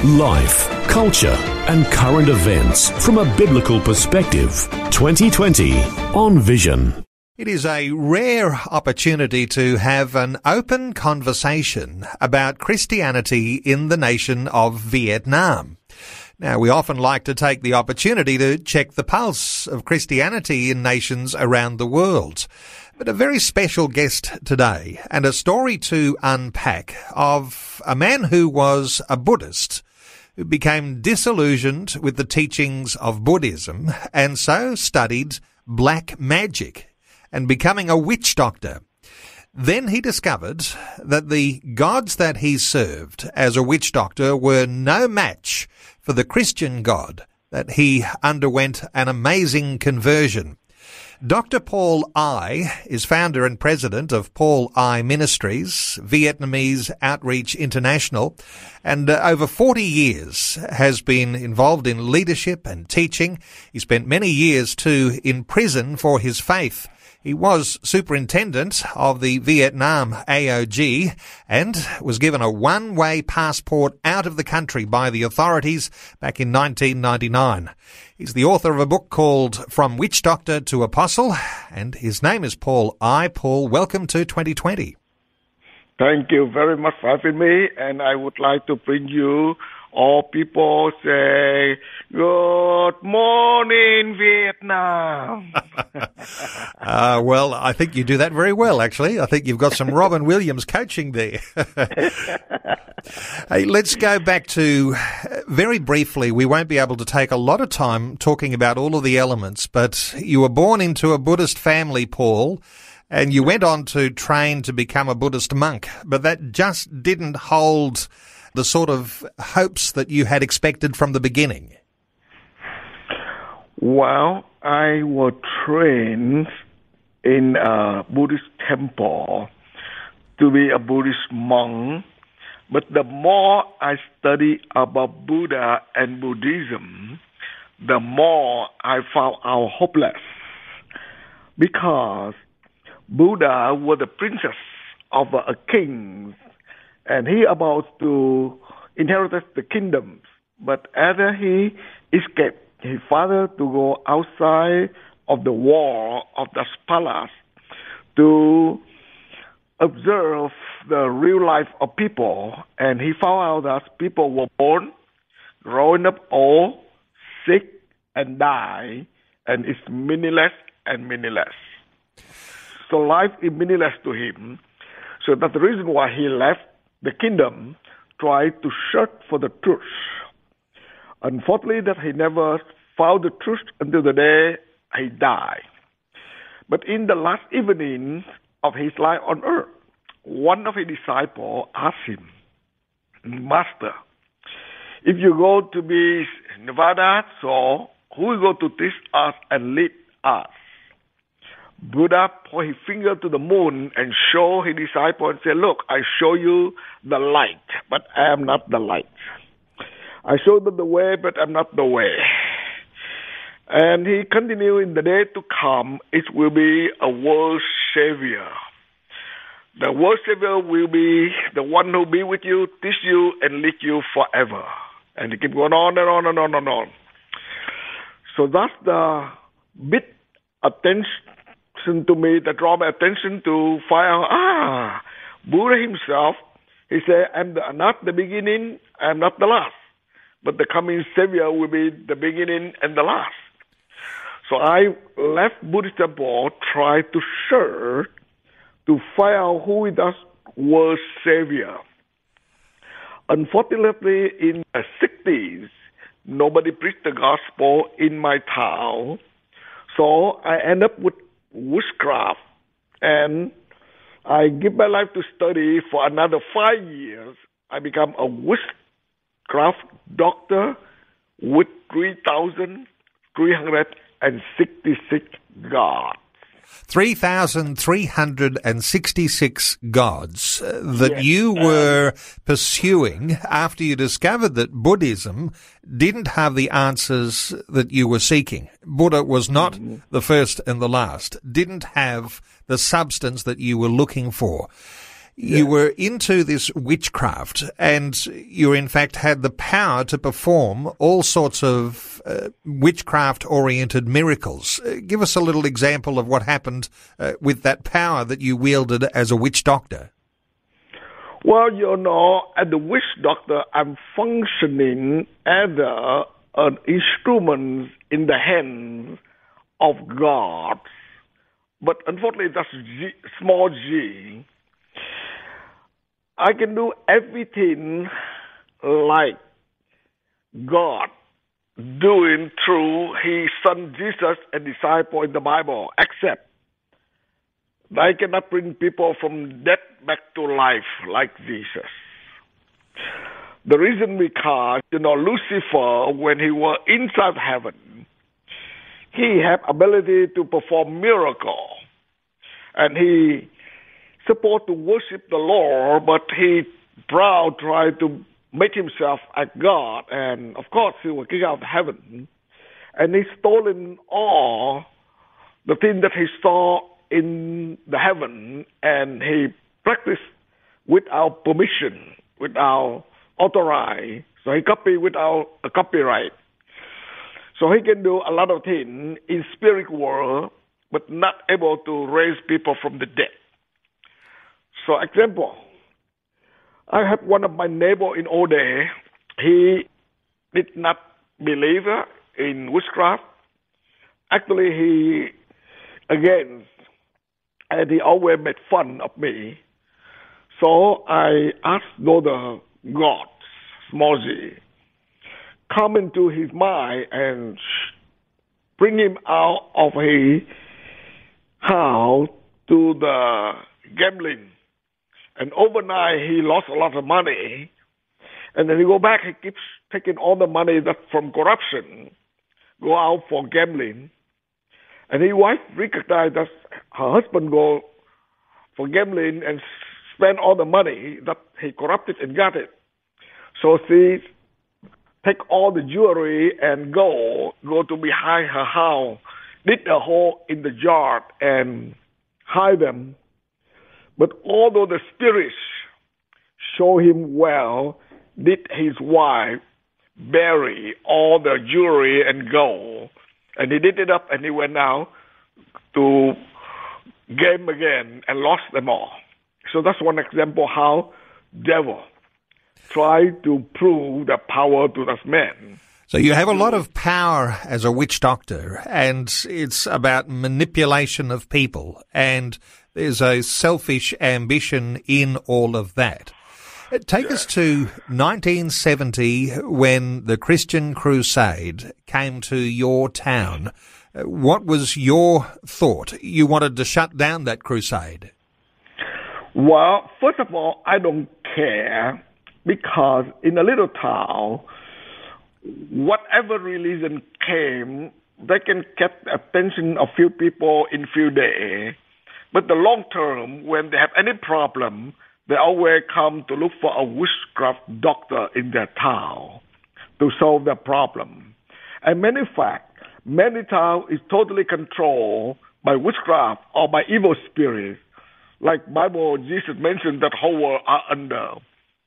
Life, culture, and current events from a biblical perspective. 2020 on Vision. It is a rare opportunity to have an open conversation about Christianity in the nation of Vietnam. Now, we often like to take the opportunity to check the pulse of Christianity in nations around the world. But a very special guest today and a story to unpack of a man who was a Buddhist became disillusioned with the teachings of Buddhism and so studied black magic and becoming a witch doctor. Then he discovered that the gods that he served as a witch doctor were no match for the Christian God, that he underwent an amazing conversion. Dr. Paul Ai is founder and president of Paul Ai Ministries, Vietnamese Outreach International, and uh, over 40 years has been involved in leadership and teaching. He spent many years too in prison for his faith. He was superintendent of the Vietnam AOG and was given a one-way passport out of the country by the authorities back in 1999. He's the author of a book called From Witch Doctor to Apostle, and his name is Paul Ai. Paul, welcome to 2020. Thank you very much for having me, and I would like to bring you all people say, Good morning, Vietnam. uh, well, I think you do that very well, actually. I think you've got some Robin Williams coaching there. hey, let's go back to very briefly. We won't be able to take a lot of time talking about all of the elements, but you were born into a Buddhist family, Paul. And you went on to train to become a Buddhist monk, but that just didn't hold the sort of hopes that you had expected from the beginning? Well, I was trained in a Buddhist temple to be a Buddhist monk. But the more I study about Buddha and Buddhism, the more I found out hopeless. Because Buddha was the princess of a king and he about to inherit the kingdom. But after he escaped his father to go outside of the wall of the palace to observe the real life of people, and he found out that people were born, growing up old, sick, and die, and it's meaningless and meaningless. So life is meaningless to him. So that's the reason why he left the kingdom tried to search for the truth. Unfortunately, that he never found the truth until the day he died. But in the last evening of his life on earth, one of his disciples asked him, Master, if you go to be Nirvana, so who will go to teach us and lead us? Buddha point his finger to the moon and show his disciple and say, Look, I show you the light, but I am not the light. I show them the way, but I'm not the way. And he continued in the day to come, it will be a world savior. The world savior will be the one who be with you, teach you, and lead you forever. And he keep going on and on and on and on. So that's the bit attention to me that draw my attention to fire. ah, Buddha himself, he said, I'm the, not the beginning, I'm not the last, but the coming Savior will be the beginning and the last. So I left Buddhist temple, tried to search to find out who that world Savior. Unfortunately, in the 60s, nobody preached the gospel in my town. So I end up with witchcraft, and I give my life to study for another five years. I become a witchcraft doctor with 3,366 gods. 3,366 gods uh, that Yes. you were pursuing after you discovered that Buddhism didn't have the answers that you were seeking. Buddha was not the first and the last, didn't have the substance that you were looking for. You were into this witchcraft and you in fact had the power to perform all sorts of uh, witchcraft oriented miracles. Uh, give us a little example of what happened uh, with that power that you wielded as a witch doctor. Well, you know, as a witch doctor, I'm functioning as a, an instrument in the hands of God. But unfortunately, that's G, small g. I can do everything like God doing through His Son Jesus and disciple in the Bible, except I cannot bring people from death back to life like Jesus. The reason because, you know, Lucifer, when he was inside heaven, he had ability to perform miracle. And he supposed to worship the Lord, but he proud tried to make himself a God. And of course, he was out of heaven. And he stolen all the thing that he saw in the heaven and he practiced without permission, without authorized. So he copied without a copyright. So he can do a lot of things in spirit world, but not able to raise people from the dead. So example, I have one of my neighbor in day. He did not believe in witchcraft. Actually, he against and he always made fun of me. So I asked the gods, small come into his mind and bring him out of his house to the gambling. And overnight he lost a lot of money. And then he go back, he keeps taking all the money that from corruption, go out for gambling. And his wife recognized that her husband go for gambling and spend all the money that he corrupted and got it. So she take all the jewelry and go go to behind her house, dig a hole in the yard and hide them. But although the spirits show him well, did his wife bury all the jewelry and gold and he did it up and he went out to game again and lost them all. So that's one example how devil tried to prove the power to this man. So you have a lot of power as a witch doctor, and it's about manipulation of people, and there's a selfish ambition in all of that. Uh, Take us to 1970 when the Christian Crusade came to your town. Uh, What was your thought? You wanted to shut down that crusade. Well, first of all, I don't care because in a little town, whatever religion came, they can get the attention of few people in few days. But the long term, when they have any problem, they always come to look for a witchcraft doctor in their town to solve their problem. And many fact, many town is totally controlled by witchcraft or by evil spirits. Like Bible, Jesus mentioned that whole world are under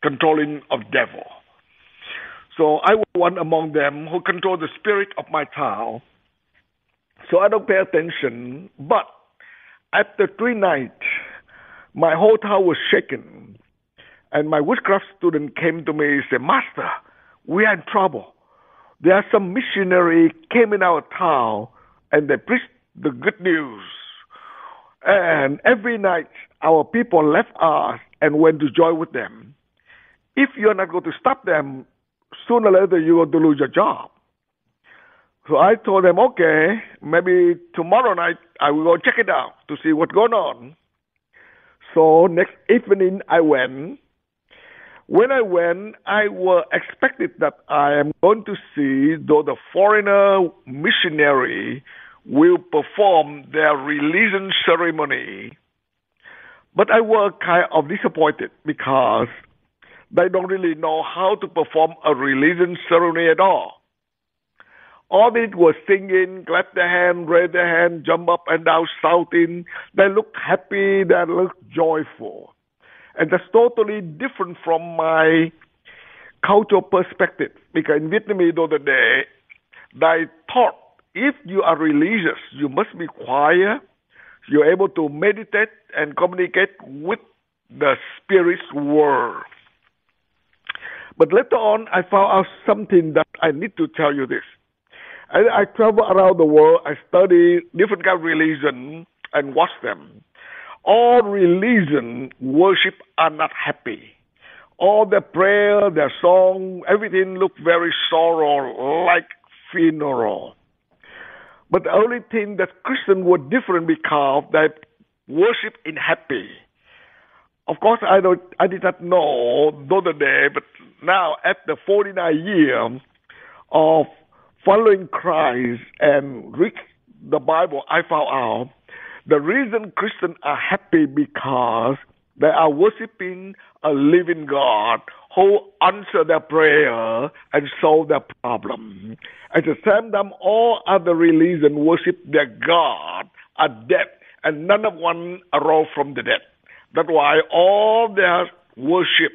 controlling of devil. So I was one among them who control the spirit of my town. So I don't pay attention. But after three nights, my whole town was shaken. And my witchcraft student came to me and said, Master, we are in trouble. There are some missionary came in our town and they preached the good news. And every night our people left us and went to join with them. If you're not going to stop them, sooner or later you're going to lose your job. So I told them, okay, maybe tomorrow night I will go check it out to see what's going on. So next evening I went. When I went, I was expected that I am going to see though the foreigner missionary will perform their religion ceremony. But I was kind of disappointed because they don't really know how to perform a religion ceremony at all. All did was singing, clap their hand, raise their hand, jump up and down, shouting. They look happy, they look joyful. And that's totally different from my cultural perspective. Because in Vietnamese the other day, they thought if you are religious, you must be quiet, you're able to meditate and communicate with the spirit's world. But later on, I found out something that I need to tell you this. I, I travel around the world. I study different kind of religion and watch them. All religion worship are not happy. All their prayer, their song, everything look very sorrow, like funeral. But the only thing that Christians were different because they worship in happy. Of course, I don't, I did not know the other day, but now at the 49 year of following Christ and read the Bible, I found out the reason Christians are happy because they are worshiping a living God who answer their prayer and solve their problem. At the same time, all other religions worship their God are dead, and none of one arose from the dead. That's why all their worship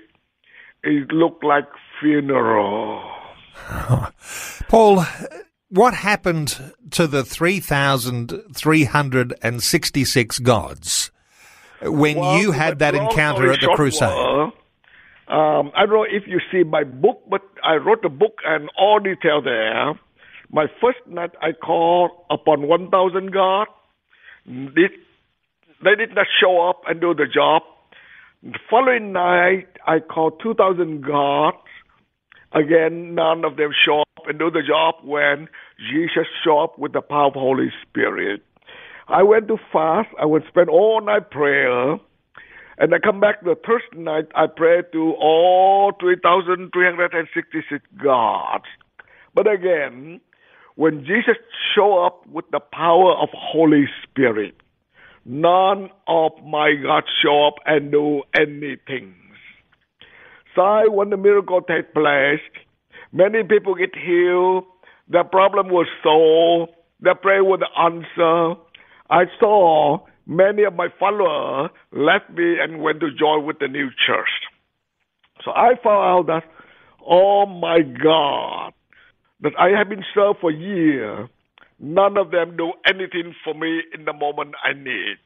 is look like funeral. Paul, what happened to the 3,366 gods when Well, you had that encounter at the crusade? um, I don't know if you see my book, but I wrote a book and all detail there. My first night I called upon 1,000 gods. Did, they did not show up and do the job. The following night I called 2,000 gods. Again, none of them show up and do the job when Jesus show up with the power of Holy Spirit. I went to fast. I would spend all night prayer. And I come back the third night, I pray to all 3,366 gods. But again, when Jesus show up with the power of Holy Spirit, none of my gods show up and do anything. So when the miracle take place, many people get healed. Their problem was solved. Their prayer was answered. I saw many of my followers left me and went to join with the new church. So I found out that, oh my God, that I have been served for years. None of them do anything for me in the moment I need.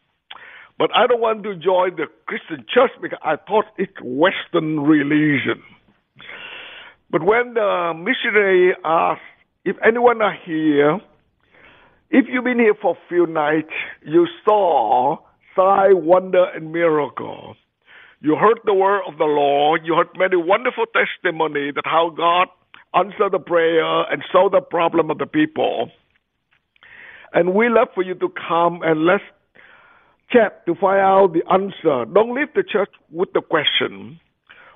But I don't want to join the Christian church because I thought it's Western religion. But when the missionary asked if anyone are here, if you've been here for a few nights, you saw sign, wonder, and miracle. You heard the word of the Lord. You heard many wonderful testimony that how God answered the prayer and solved the problem of the people. And we love for you to come and let's chat to find out the answer. Don't leave the church with the question.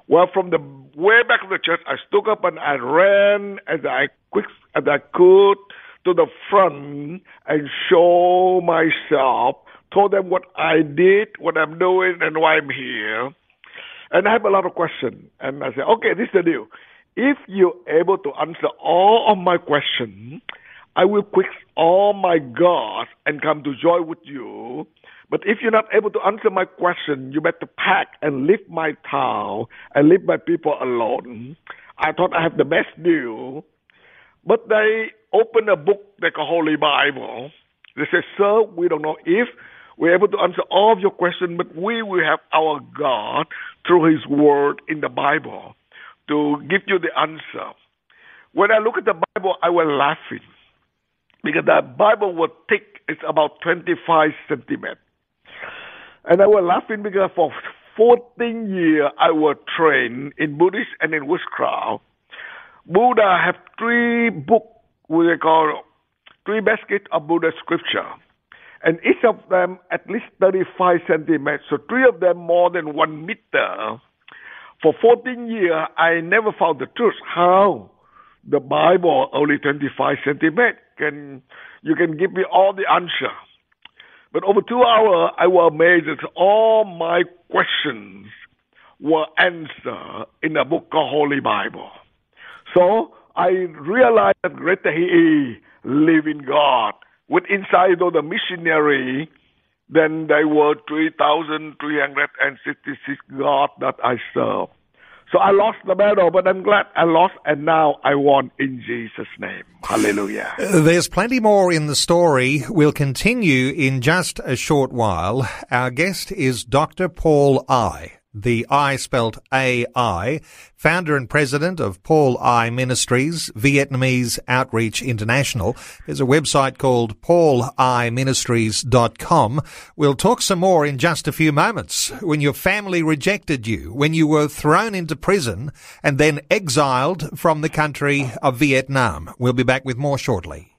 Well, from the way back of the church, I stood up and I ran as I quick as I could to the front and show myself, told them what I did, what I'm doing, and why I'm here. And I have a lot of questions. And I said, okay, this is the deal. If you're able to answer all of my questions, I will quit all my gods and come to join with you. But if you're not able to answer my question, you better pack and leave my town and leave my people alone. I thought I have the best deal. But they opened a book like a Holy Bible. They said, Sir, we don't know if we're able to answer all of your questions, but we will have our God through His Word in the Bible to give you the answer. When I look at the Bible, I was laughing because the Bible was thick. It's about 25 centimeters. And I was laughing because for 14 years I was trained in Buddhist and in witchcraft. Buddha have three books, what they call three baskets of Buddha scripture. And each of them at least 35 centimeters. So three of them more than one meter. For 14 years, I never found the truth. How? The Bible only 25 centimeters. can you can give me all the answer. But over two hours, I was amazed that all my questions were answered in the book of Holy Bible. So I realized that greater He is, living God. With inside of the missionary, then there were 3,366 God that I serve. So I lost the battle, but I'm glad I lost, and now I won in Jesus' name. Hallelujah. Uh, there's plenty more in the story. We'll continue in just a short while. Our guest is Dr. Paul Ai the I spelt AI, founder and president of Paul Ai Ministries, Vietnamese Outreach International. There's a website called pauliministries.com. We'll talk some more in just a few moments. When your family rejected you, when you were thrown into prison and then exiled from the country of Vietnam. We'll be back with more shortly.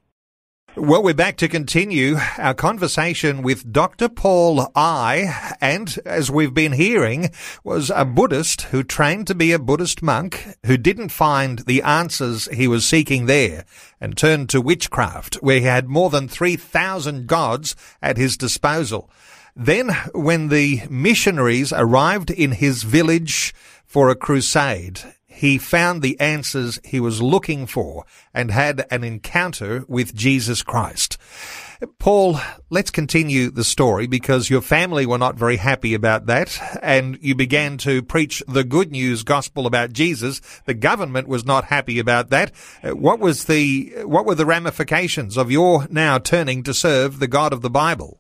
Well, we're back to continue our conversation with Dr. Paul Ai, and as we've been hearing, was a Buddhist who trained to be a Buddhist monk who didn't find the answers he was seeking there and turned to witchcraft, where he had more than 3,000 gods at his disposal. Then, when the missionaries arrived in his village for a crusade, he found the answers he was looking for and had an encounter with Jesus Christ. Paul, let's continue the story because your family were not very happy about that and you began to preach the good news gospel about Jesus. The government was not happy about that. Uh, what was the, what were the ramifications of your now turning to serve the God of the Bible?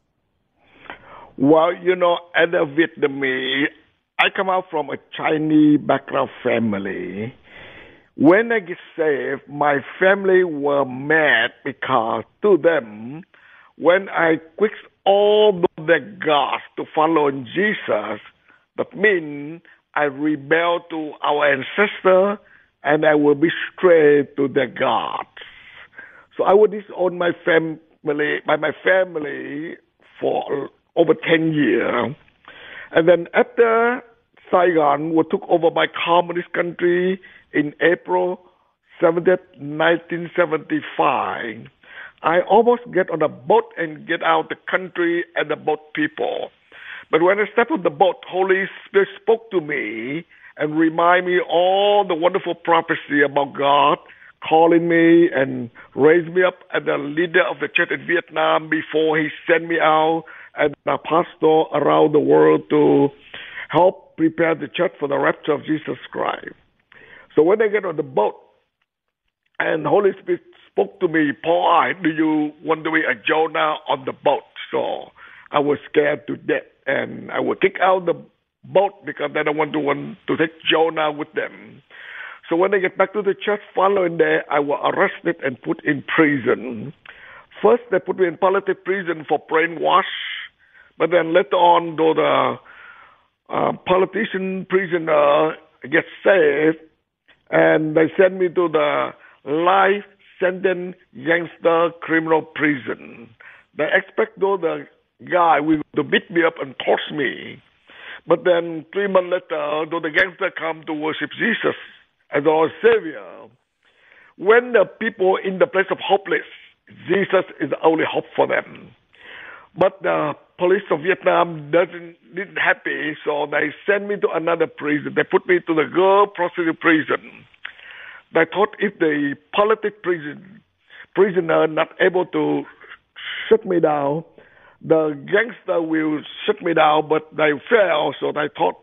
Well, you know, as a Vietnamese, I come out from a Chinese background family. When I get saved, my family were mad because to them, when I quit all the gods to follow Jesus, that means I rebel to our ancestor and I will betray to the gods. So I would disown my family by my family for over ten years. And then after Saigon was took over by communist country in April 17, 1975. I almost get on a boat and get out the country and the boat people. But when I stepped on the boat, Holy Spirit spoke to me and remind me all the wonderful prophecy about God calling me and raised me up as the leader of the church in Vietnam before he sent me out as a pastor around the world to help prepare the church for the rapture of Jesus Christ. So when they get on the boat, and Holy Spirit spoke to me, Paul, I, do you want to be a Jonah on the boat? So I was scared to death, and I would kick out the boat because I don't want to want to take Jonah with them. So when I get back to the church following day, I was arrested and put in prison. First, they put me in political prison for brainwash, but then later on, though the uh, politician prisoner gets saved, and they send me to the life sentence gangster criminal prison. They expect though the guy will to beat me up and torture me. But then three months later, though the gangster come to worship Jesus as our Savior, when the people in the place of hopeless, Jesus is the only hope for them. But the police of Vietnam doesn't didn't happy, so they sent me to another prison. They put me to the girl prostitute prison. They thought if the politic prison prisoner not able to shut me down, the gangster will shut me down, but they fail. So they thought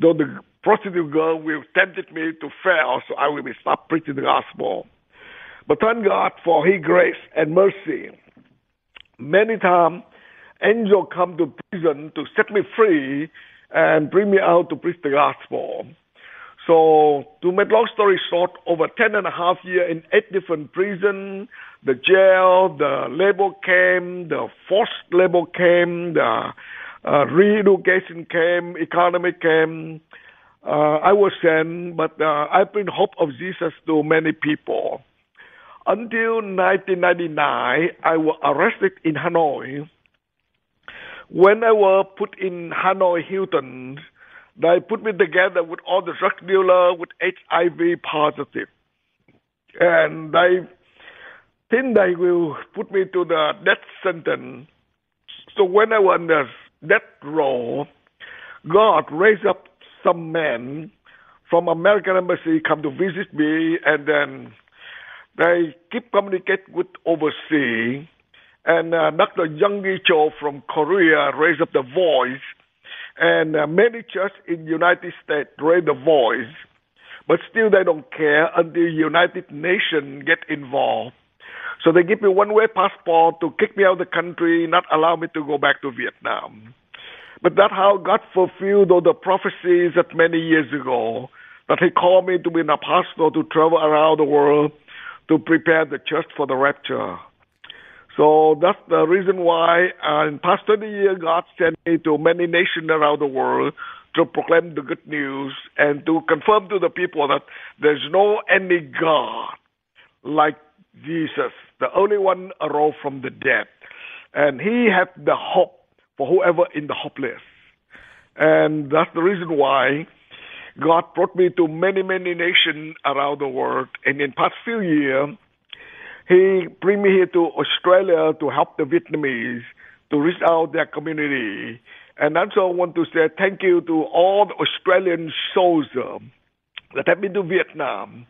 though the prostitute girl will tempted me to fail, so I will be stop preaching the gospel. But thank God for His grace and mercy. Many times angel come to prison to set me free and bring me out to preach the gospel. So to make long story short, over ten and a half years in eight different prisons, the jail, the labor camp, the forced labor camp, the uh, re-education camp, economic camp, uh, I was sent, but uh, I bring hope of Jesus to many people. Until 1999, I was arrested in Hanoi when I was put in Hanoi Hilton, they put me together with all the drug dealer with HIV positive, and they think they will put me to the death sentence. So when I was on the death row, God raised up some men from American embassy come to visit me, and then they keep communicate with overseas. And uh, Dr. Yonggi Cho from Korea raised up the voice, and uh, many churches in United States raised the voice, but still they don't care until United Nations get involved. So they give me one-way passport to kick me out of the country, not allow me to go back to Vietnam. But that's how God fulfilled all the prophecies that many years ago that He called me to be an apostle to travel around the world to prepare the church for the rapture. So that's the reason why uh, in past 20 years God sent me to many nations around the world to proclaim the good news and to confirm to the people that there's no any God like Jesus, the only one arose from the dead. And he had the hope for whoever in the hopeless. And that's the reason why God brought me to many, many nations around the world. And in past few years, He bring me here to Australia to help the Vietnamese to reach out their community. And also I want to say thank you to all the Australian soldiers that have been to Vietnam.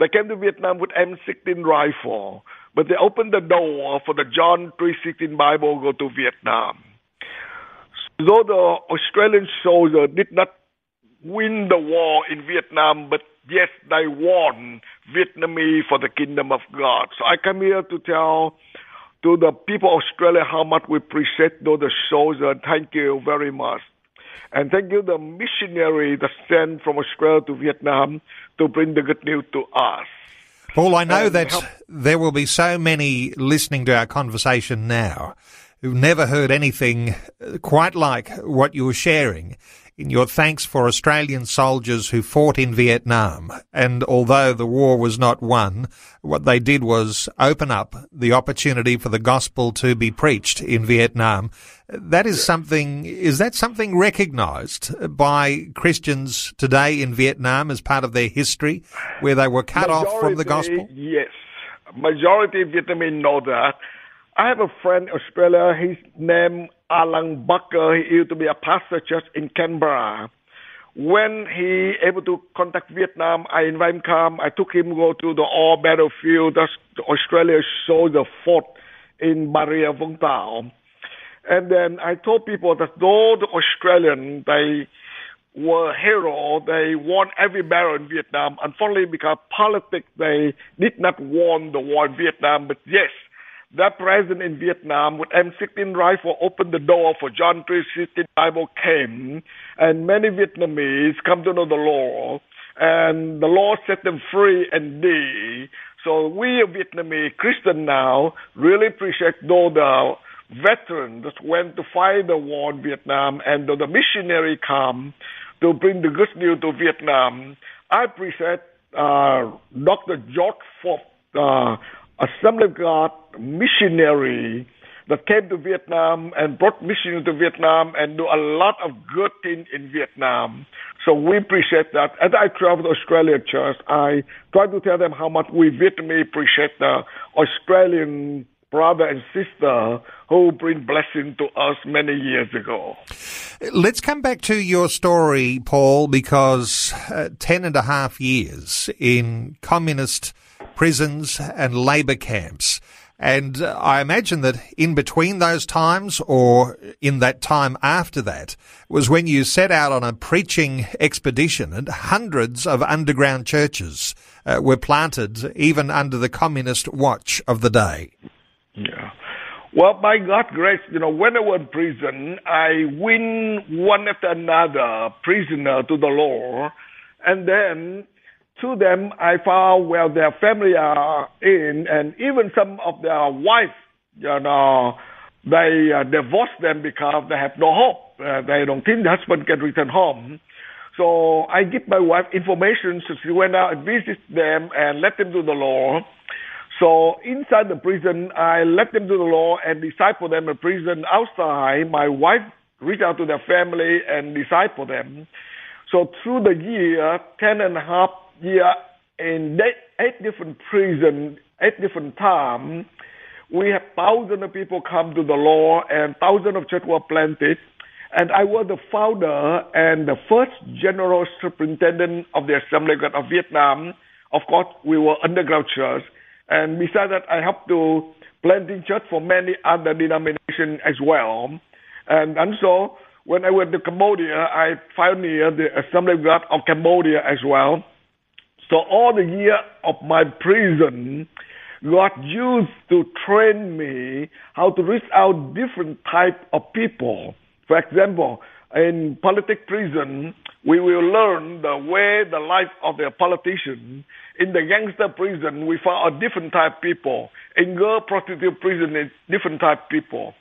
They came to Vietnam with M16 rifle, but they opened the door for the John 3:16 Bible go to Vietnam. Though the Australian soldier did not win the war in Vietnam, but yes, they won Vietnamese for the kingdom of God. So I come here to tell to the people of Australia how much we appreciate those soldiers. Thank you very much. And thank you, the missionary that sent from Australia to Vietnam to bring the good news to us. Paul, I know and that help- there will be so many listening to our conversation now who've never heard anything quite like what you're sharing in your thanks for Australian soldiers who fought in Vietnam. And although the war was not won, what they did was open up the opportunity for the gospel to be preached in Vietnam. That is something, is that something recognized by Christians today in Vietnam as part of their history where they were cut Majority, off from the gospel? Yes. Majority of Vietnamese know that. I have a friend in Australia, his name Alan Barker, he used to be a pastor church in Canberra. When he able to contact Vietnam, I invite him come. I took him go to the all battlefield. That's Australia show the fort in Bà Rịa Vũng Tàu. And then I told people that though the Australian they were hero, they won every battle in Vietnam. Unfortunately, because politics, they did not won the war in Vietnam. But yes, that president in Vietnam with M16 rifle opened the door for John 3:16 Bible came, and many Vietnamese come to know the Lord, and the Lord set them free indeed. So we Vietnamese Christian now really appreciate though the veterans that went to fight the war in Vietnam and the missionary come to bring the good news to Vietnam. I appreciate uh, Dr. George Ford, uh, Assembly of God missionary that came to Vietnam and brought mission to Vietnam and do a lot of good things in Vietnam. So we appreciate that. As I travel to Australia church, I try to tell them how much we Vietnamese appreciate the Australian brother and sister who bring blessing to us many years ago. Let's come back to your story, Paul, because uh, ten and a half years in communist prisons and labour camps. And uh, I imagine that in between those times or in that time after that was when you set out on a preaching expedition and hundreds of underground churches uh, were planted even under the communist watch of the day. Yeah. Well, by God's grace, you know, when I was in prison, I win one after another prisoner to the Lord. And then to them, I found where their family are in, and even some of their wives, you know, they uh, them because they have no hope. Uh, they don't think the husband can return home. So I give my wife information so she went out and visit them and let them do the law. So inside the prison, I let them do the law and disciple them in prison. Outside, my wife reached out to their family and disciple them. So through the year, ten and a half year in eight, different prisons, eight different times. We have thousands of people come to the Lord and thousands of churches were planted. And I was the founder and the first general superintendent of the Assembly God of Vietnam. Of course, we were underground church. And besides that, I helped to planting church for many other denominations as well. And, and so when I went to Cambodia, I pioneered the Assembly of God of Cambodia as well. So all the year of my prison, God used to train me how to reach out different type of people. For example, in politic prison, we will learn the way the life of the politician. In the gangster prison, we found a different type of people. In girl prostitute prison, it's different type of people.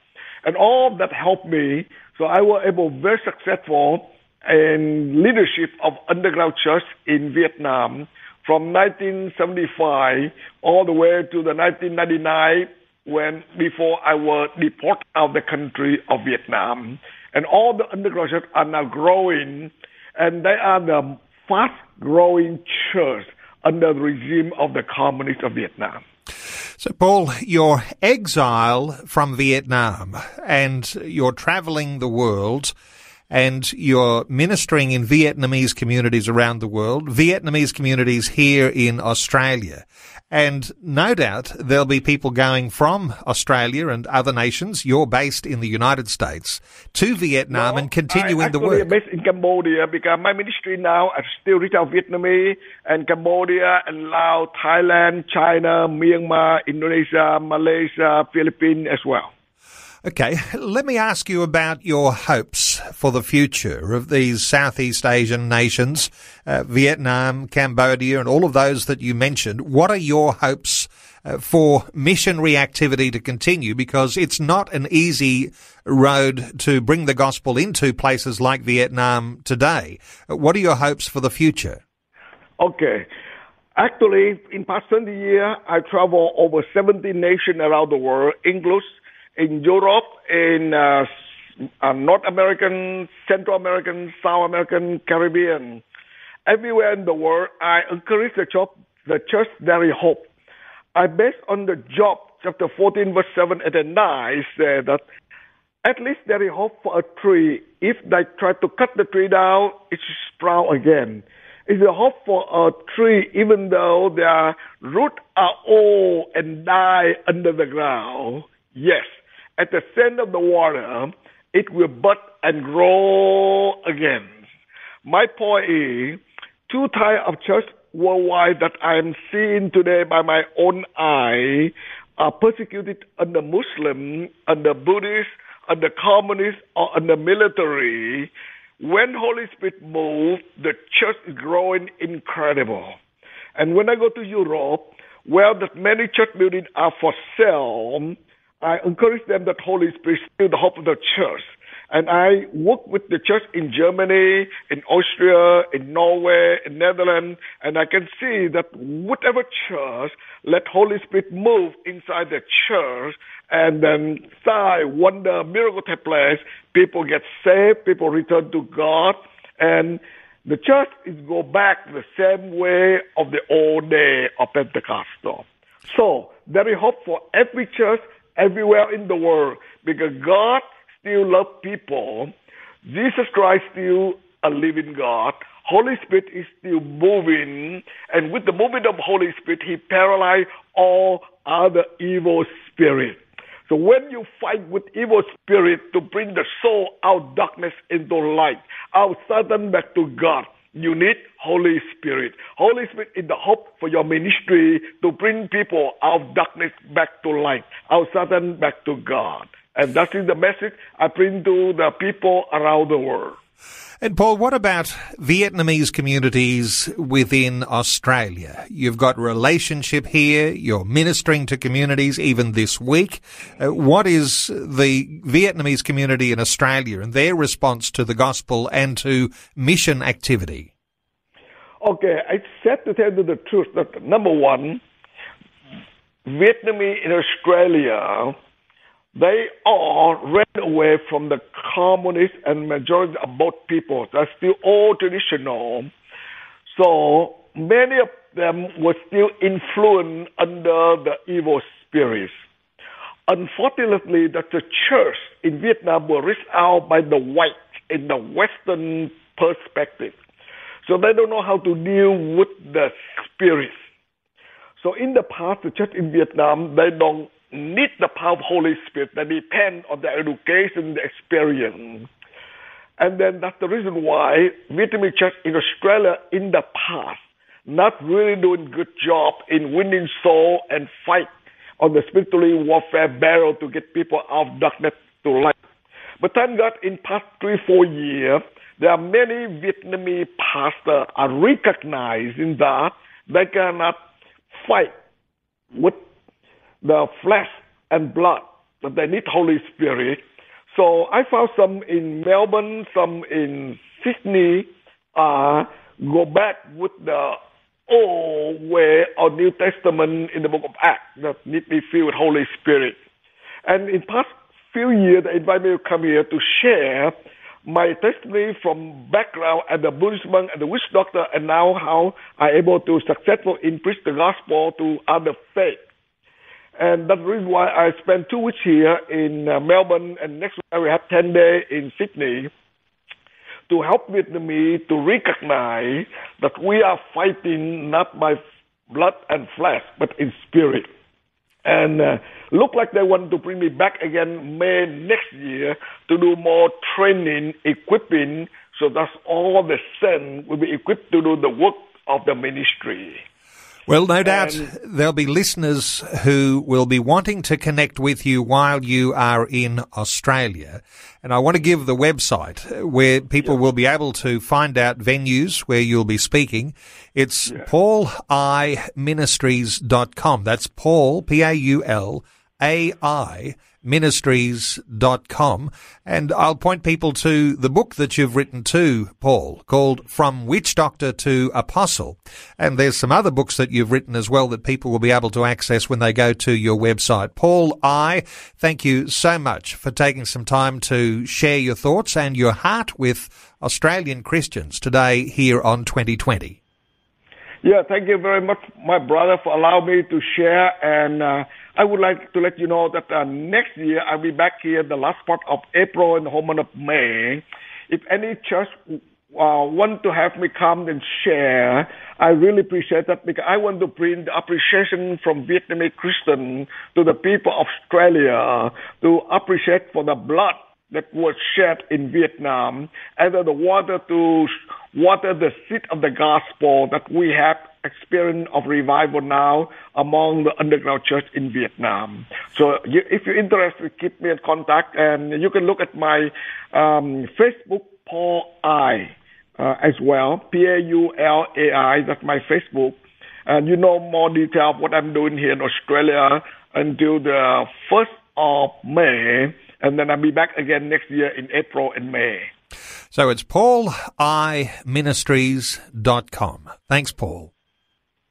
And all that helped me. So I was able very successful in leadership of underground church in Vietnam from 1975 all the way to the 1999 when before I was deported out of the country of Vietnam. And all the underground churches are now growing, and they are the fast growing church under the regime of the communists of Vietnam. So, Paul, your exile from Vietnam and you're traveling the world and you're ministering in Vietnamese communities around the world, Vietnamese communities here in Australia. And no doubt there'll be people going from Australia and other nations. You're based in the United States to Vietnam no, and continuing the work. I'm based in Cambodia because my ministry now I still reach out Vietnamese and Cambodia and Laos, Thailand, China, Myanmar, Indonesia, Malaysia, Philippines as well. Okay, let me ask you about your hopes for the future of these Southeast Asian nations, uh, Vietnam, Cambodia, and all of those that you mentioned. What are your hopes uh, for missionary activity to continue? Because it's not an easy road to bring the gospel into places like Vietnam today. What are your hopes for the future? Okay. Actually, in past 20 years, I travel over 70 nations around the world, including in Europe, in uh, uh, North American, Central American, South American, Caribbean, everywhere in the world, I encourage the church, the church there is hope. I based on the Job chapter 14 verse 7 and 9 say that at least there is hope for a tree. If they try to cut the tree down, it will sprout again. Is a hope for a tree even though their roots are old and die under the ground? Yes at the center of the water, it will bud and grow again. My point is, two types of church worldwide that I am seeing today by my own eye are persecuted under Muslim, under Buddhist, under communist, or under military. When Holy Spirit moves, the church is growing incredible. And when I go to Europe, where that many church buildings are for sale, I encourage them that Holy Spirit is still the hope of the church. And I work with the church in Germany, in Austria, in Norway, in Netherlands, and I can see that whatever church, let Holy Spirit move inside the church, and then sign, wonder, miracle take place. People get saved, people return to God, and the church is go back the same way of the old day of Pentecostal. So there is hope for every church everywhere in the world because God still loves people. Jesus Christ still a living God. Holy Spirit is still moving, and with the movement of Holy Spirit, He paralyzed all other evil spirits. So when you fight with evil spirit to bring the soul out darkness into light, out Satan back to God, you need Holy Spirit. Holy Spirit is the hope for your ministry to bring people out of darkness back to light, out of Satan back to God. And that is the message I bring to the people around the world. And Paul, what about Vietnamese communities within Australia? You've got relationship here. You're ministering to communities even this week. Uh, what is the Vietnamese community in Australia and their response to the gospel and to mission activity? Okay, I said to tell you the truth that number one, Vietnamese in Australia they all ran away from the communist and majority of both people. That's still all traditional. So many of them were still influenced under the evil spirits. Unfortunately, that the church in Vietnam were reached out by the white in the Western perspective. So they don't know how to deal with the spirits. So in the past, the church in Vietnam, they don't need the power of Holy Spirit. They depend on their education, the experience. And then that's the reason why Vietnamese church in Australia in the past not really doing good job in winning soul and fight on the spiritual warfare battle to get people out of darkness to light. But thank God in past three, four years, there are many Vietnamese pastors are recognizing that they cannot fight with the flesh and blood, but they need Holy Spirit. So I found some in Melbourne, some in Sydney, uh, go back with the old way of New Testament in the book of Acts that need me filled with Holy Spirit. And in past few years, they invite me to come here to share my testimony from background as a Buddhist monk and a witch doctor, and now how I able to successfully in preach the gospel to other faiths. And that's the reason why I spent two weeks here in uh, Melbourne, and next week we have 10 days in Sydney to help Vietnamese to recognize that we are fighting not by blood and flesh, but in spirit. And uh, look like they want to bring me back again May next year to do more training, equipping, so that all the saints will be equipped to do the work of the ministry. Well, no doubt um, there'll be listeners who will be wanting to connect with you while you are in Australia. And I want to give the website where people will be able to find out venues where you'll be speaking. It's yeah. paulaiministries.com. That's Paul, Paul, P-A-U-L-A-I ministries.com. And I'll point people to the book that you've written too, Paul, called From Witch Doctor to Apostle. And there's some other books that you've written as well that people will be able to access when they go to your website. Paul, I thank you so much for taking some time to share your thoughts and your heart with Australian Christians today here on 2020. Yeah, thank you very much, my brother, for allowing me to share and uh, I would like to let you know that uh, next year I'll be back here the last part of April and the whole month of May. If any church uh, want to have me come and share, I really appreciate that because I want to bring the appreciation from Vietnamese Christian to the people of Australia to appreciate for the blood that was shed in Vietnam, and the water to water the seed of the gospel that we have experience of revival now among the underground church in Vietnam. So you, if you're interested, keep me in contact, and you can look at my um, Facebook, Paul Ai, uh, as well, P-A-U-L-A-I, that's my Facebook. And you know more detail of what I'm doing here in Australia until the 1st of May, and then I'll be back again next year in April and May. So it's paulaiministries.com. Thanks, Paul.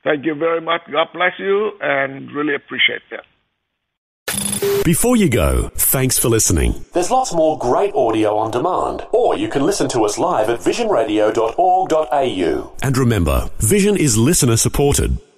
Thank you very much. God bless you and really appreciate that. Before you go, thanks for listening. There's lots more great audio on demand, or you can listen to us live at visionradio.org.au. And remember, Vision is listener supported.